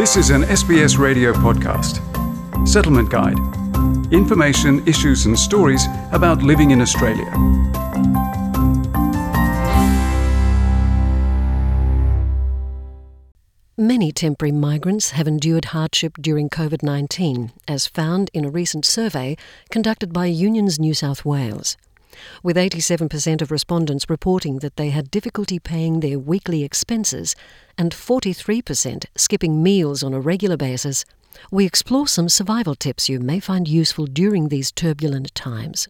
This is an SBS radio podcast. Settlement Guide. Information, issues, and stories about living in Australia. Many temporary migrants have endured hardship during COVID 19, as found in a recent survey conducted by Unions New South Wales with 87% of respondents reporting that they had difficulty paying their weekly expenses and 43% skipping meals on a regular basis, we explore some survival tips you may find useful during these turbulent times.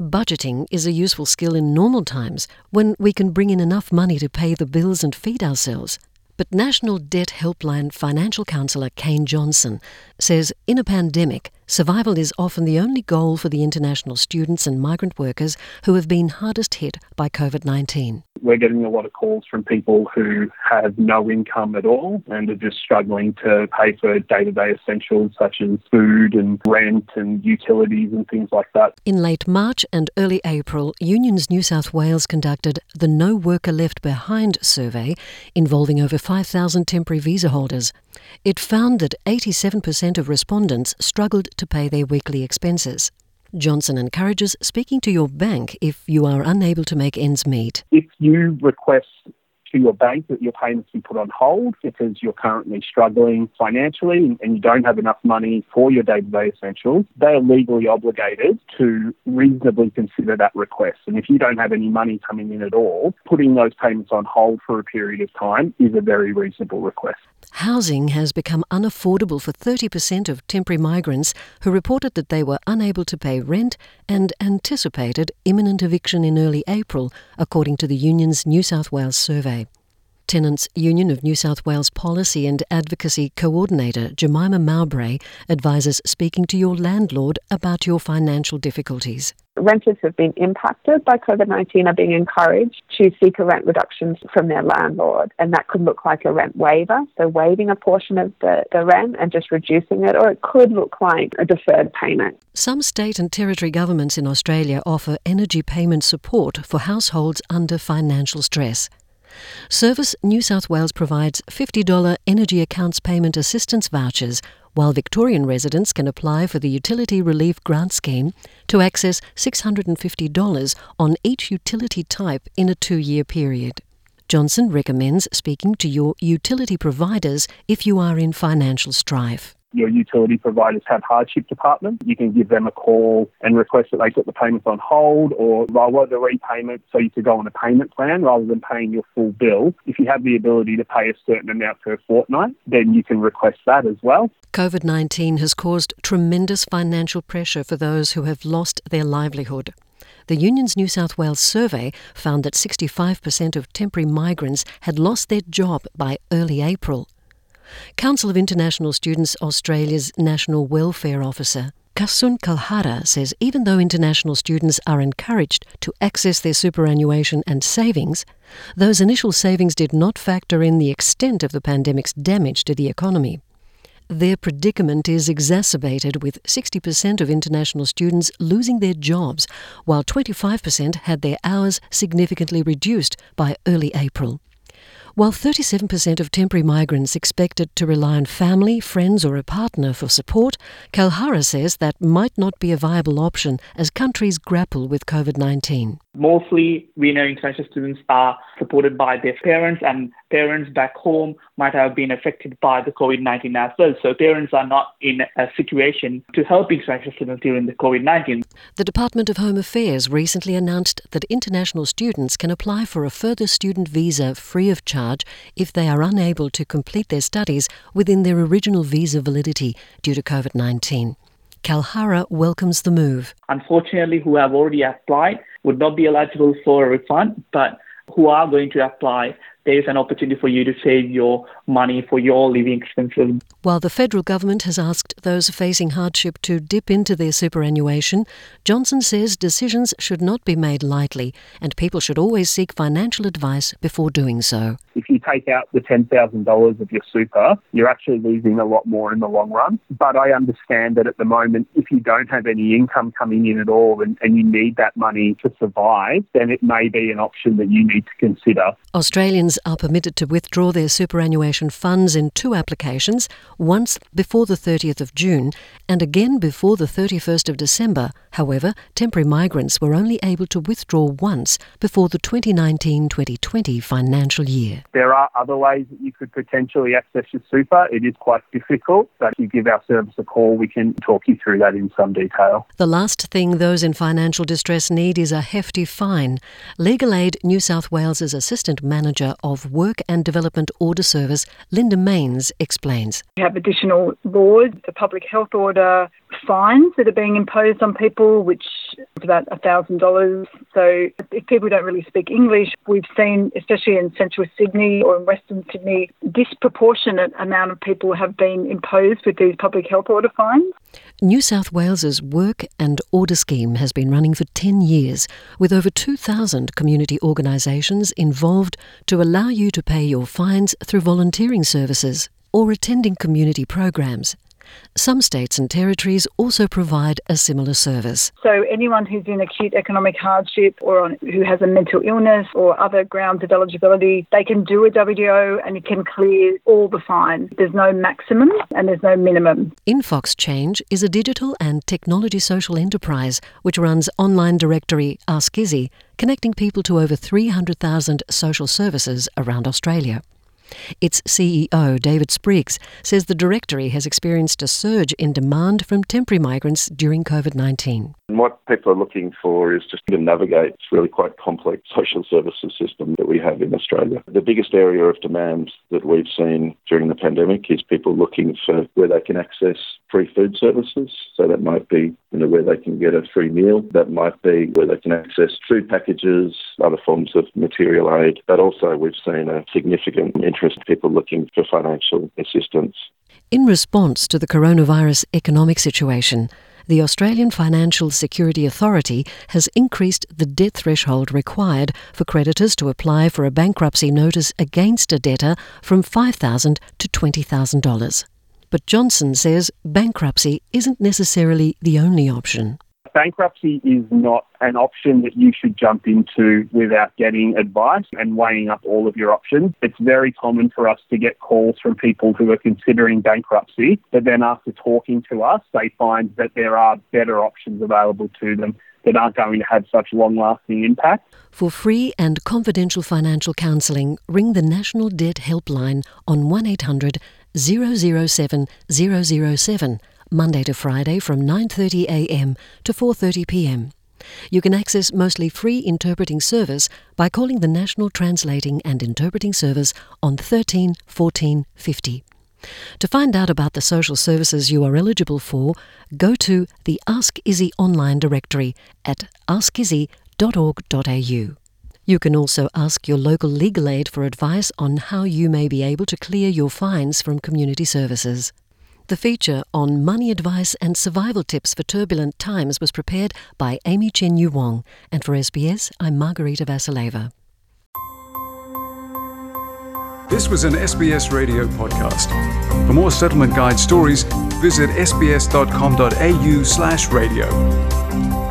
Budgeting is a useful skill in normal times when we can bring in enough money to pay the bills and feed ourselves. But National Debt Helpline financial counsellor Kane Johnson says in a pandemic, survival is often the only goal for the international students and migrant workers who have been hardest hit by COVID 19 we're getting a lot of calls from people who have no income at all and are just struggling to pay for day to day essentials such as food and rent and utilities and things like that. In late March and early April, Unions New South Wales conducted the No Worker Left Behind survey involving over 5,000 temporary visa holders. It found that 87% of respondents struggled to pay their weekly expenses. Johnson encourages speaking to your bank if you are unable to make ends meet. If you request to your bank that your payments be put on hold because you're currently struggling financially and you don't have enough money for your day to day essentials, they are legally obligated to reasonably consider that request. And if you don't have any money coming in at all, putting those payments on hold for a period of time is a very reasonable request. Housing has become unaffordable for 30% of temporary migrants who reported that they were unable to pay rent and anticipated imminent eviction in early April, according to the union's New South Wales survey. Tenants Union of New South Wales Policy and Advocacy Coordinator Jemima Mowbray advises speaking to your landlord about your financial difficulties. Renters have been impacted by COVID 19 are being encouraged to seek a rent reduction from their landlord, and that could look like a rent waiver, so waiving a portion of the, the rent and just reducing it, or it could look like a deferred payment. Some state and territory governments in Australia offer energy payment support for households under financial stress. Service New South Wales provides $50 energy accounts payment assistance vouchers, while Victorian residents can apply for the Utility Relief Grant Scheme to access $650 on each utility type in a two year period. Johnson recommends speaking to your utility providers if you are in financial strife your utility providers have hardship departments. You can give them a call and request that they put the payments on hold or lower the repayment so you could go on a payment plan rather than paying your full bill. If you have the ability to pay a certain amount per fortnight, then you can request that as well. COVID 19 has caused tremendous financial pressure for those who have lost their livelihood. The Union's New South Wales survey found that 65% of temporary migrants had lost their job by early April. Council of International Students Australia's National Welfare Officer, Kasun Kalhara says even though international students are encouraged to access their superannuation and savings, those initial savings did not factor in the extent of the pandemic's damage to the economy. Their predicament is exacerbated with 60% of international students losing their jobs, while 25% had their hours significantly reduced by early April. While 37% of temporary migrants expected to rely on family, friends, or a partner for support, Kalhara says that might not be a viable option as countries grapple with COVID 19. Mostly, we know international students are supported by their parents, and parents back home might have been affected by the COVID 19 as well. So, parents are not in a situation to help international students during the COVID 19. The Department of Home Affairs recently announced that international students can apply for a further student visa free of charge if they are unable to complete their studies within their original visa validity due to COVID 19. Kalhara welcomes the move. Unfortunately, who have already applied would not be eligible for a refund, but who are going to apply there is an opportunity for you to save your money for your living expenses. While the federal government has asked those facing hardship to dip into their superannuation, Johnson says decisions should not be made lightly and people should always seek financial advice before doing so. If you take out the $10,000 of your super, you're actually losing a lot more in the long run. But I understand that at the moment, if you don't have any income coming in at all and, and you need that money to survive, then it may be an option that you need to consider. Australians Are permitted to withdraw their superannuation funds in two applications, once before the 30th of June and again before the 31st of December. However, temporary migrants were only able to withdraw once before the 2019-2020 financial year. There are other ways that you could potentially access your super. It is quite difficult, but if you give our service a call, we can talk you through that in some detail. The last thing those in financial distress need is a hefty fine. Legal Aid New South Wales's Assistant Manager of Work and Development Order Service, Linda Mains, explains. We have additional laws, the public health order, fines that are being imposed on people, which is about $1,000. So if people don't really speak English, we've seen, especially in central Sydney or in Western Sydney, disproportionate amount of people have been imposed with these public health order fines. New South Wales's work and order scheme has been running for 10 years with over 2,000 community organisations involved to allow you to pay your fines through volunteering services or attending community programs. Some states and territories also provide a similar service. So anyone who's in acute economic hardship or on, who has a mental illness or other grounds of eligibility, they can do a WDO and it can clear all the fines. There's no maximum and there's no minimum. Infoxchange is a digital and technology social enterprise which runs online directory Ask Izzy, connecting people to over 300,000 social services around Australia. Its CEO, David Spriggs, says the directory has experienced a surge in demand from temporary migrants during COVID 19. What people are looking for is just to navigate this really quite complex social services system that we have in Australia. The biggest area of demand that we've seen during the pandemic is people looking for where they can access free food services. So that might be you know, where they can get a free meal. That might be where they can access food packages, other forms of material aid. But also we've seen a significant interest in people looking for financial assistance. In response to the coronavirus economic situation, the Australian Financial Security Authority has increased the debt threshold required for creditors to apply for a bankruptcy notice against a debtor from 5,000 to $20,000. But Johnson says bankruptcy isn't necessarily the only option. Bankruptcy is not an option that you should jump into without getting advice and weighing up all of your options. It's very common for us to get calls from people who are considering bankruptcy, but then after talking to us, they find that there are better options available to them that aren't going to have such long lasting impact. For free and confidential financial counselling, ring the National Debt Helpline on 1800 007 007 Monday to Friday from 9:30 a.m. to 4:30 p.m. You can access mostly free interpreting service by calling the National Translating and Interpreting Service on 13 14 50. To find out about the social services you are eligible for, go to the Ask Izzy online directory at askizzy.org.au. You can also ask your local legal aid for advice on how you may be able to clear your fines from community services. The feature on money advice and survival tips for turbulent times was prepared by Amy Chen Yu Wong, and for SBS, I'm Margarita Vasileva. This was an SBS radio podcast. For more settlement guide stories, visit sbs.com.au/radio.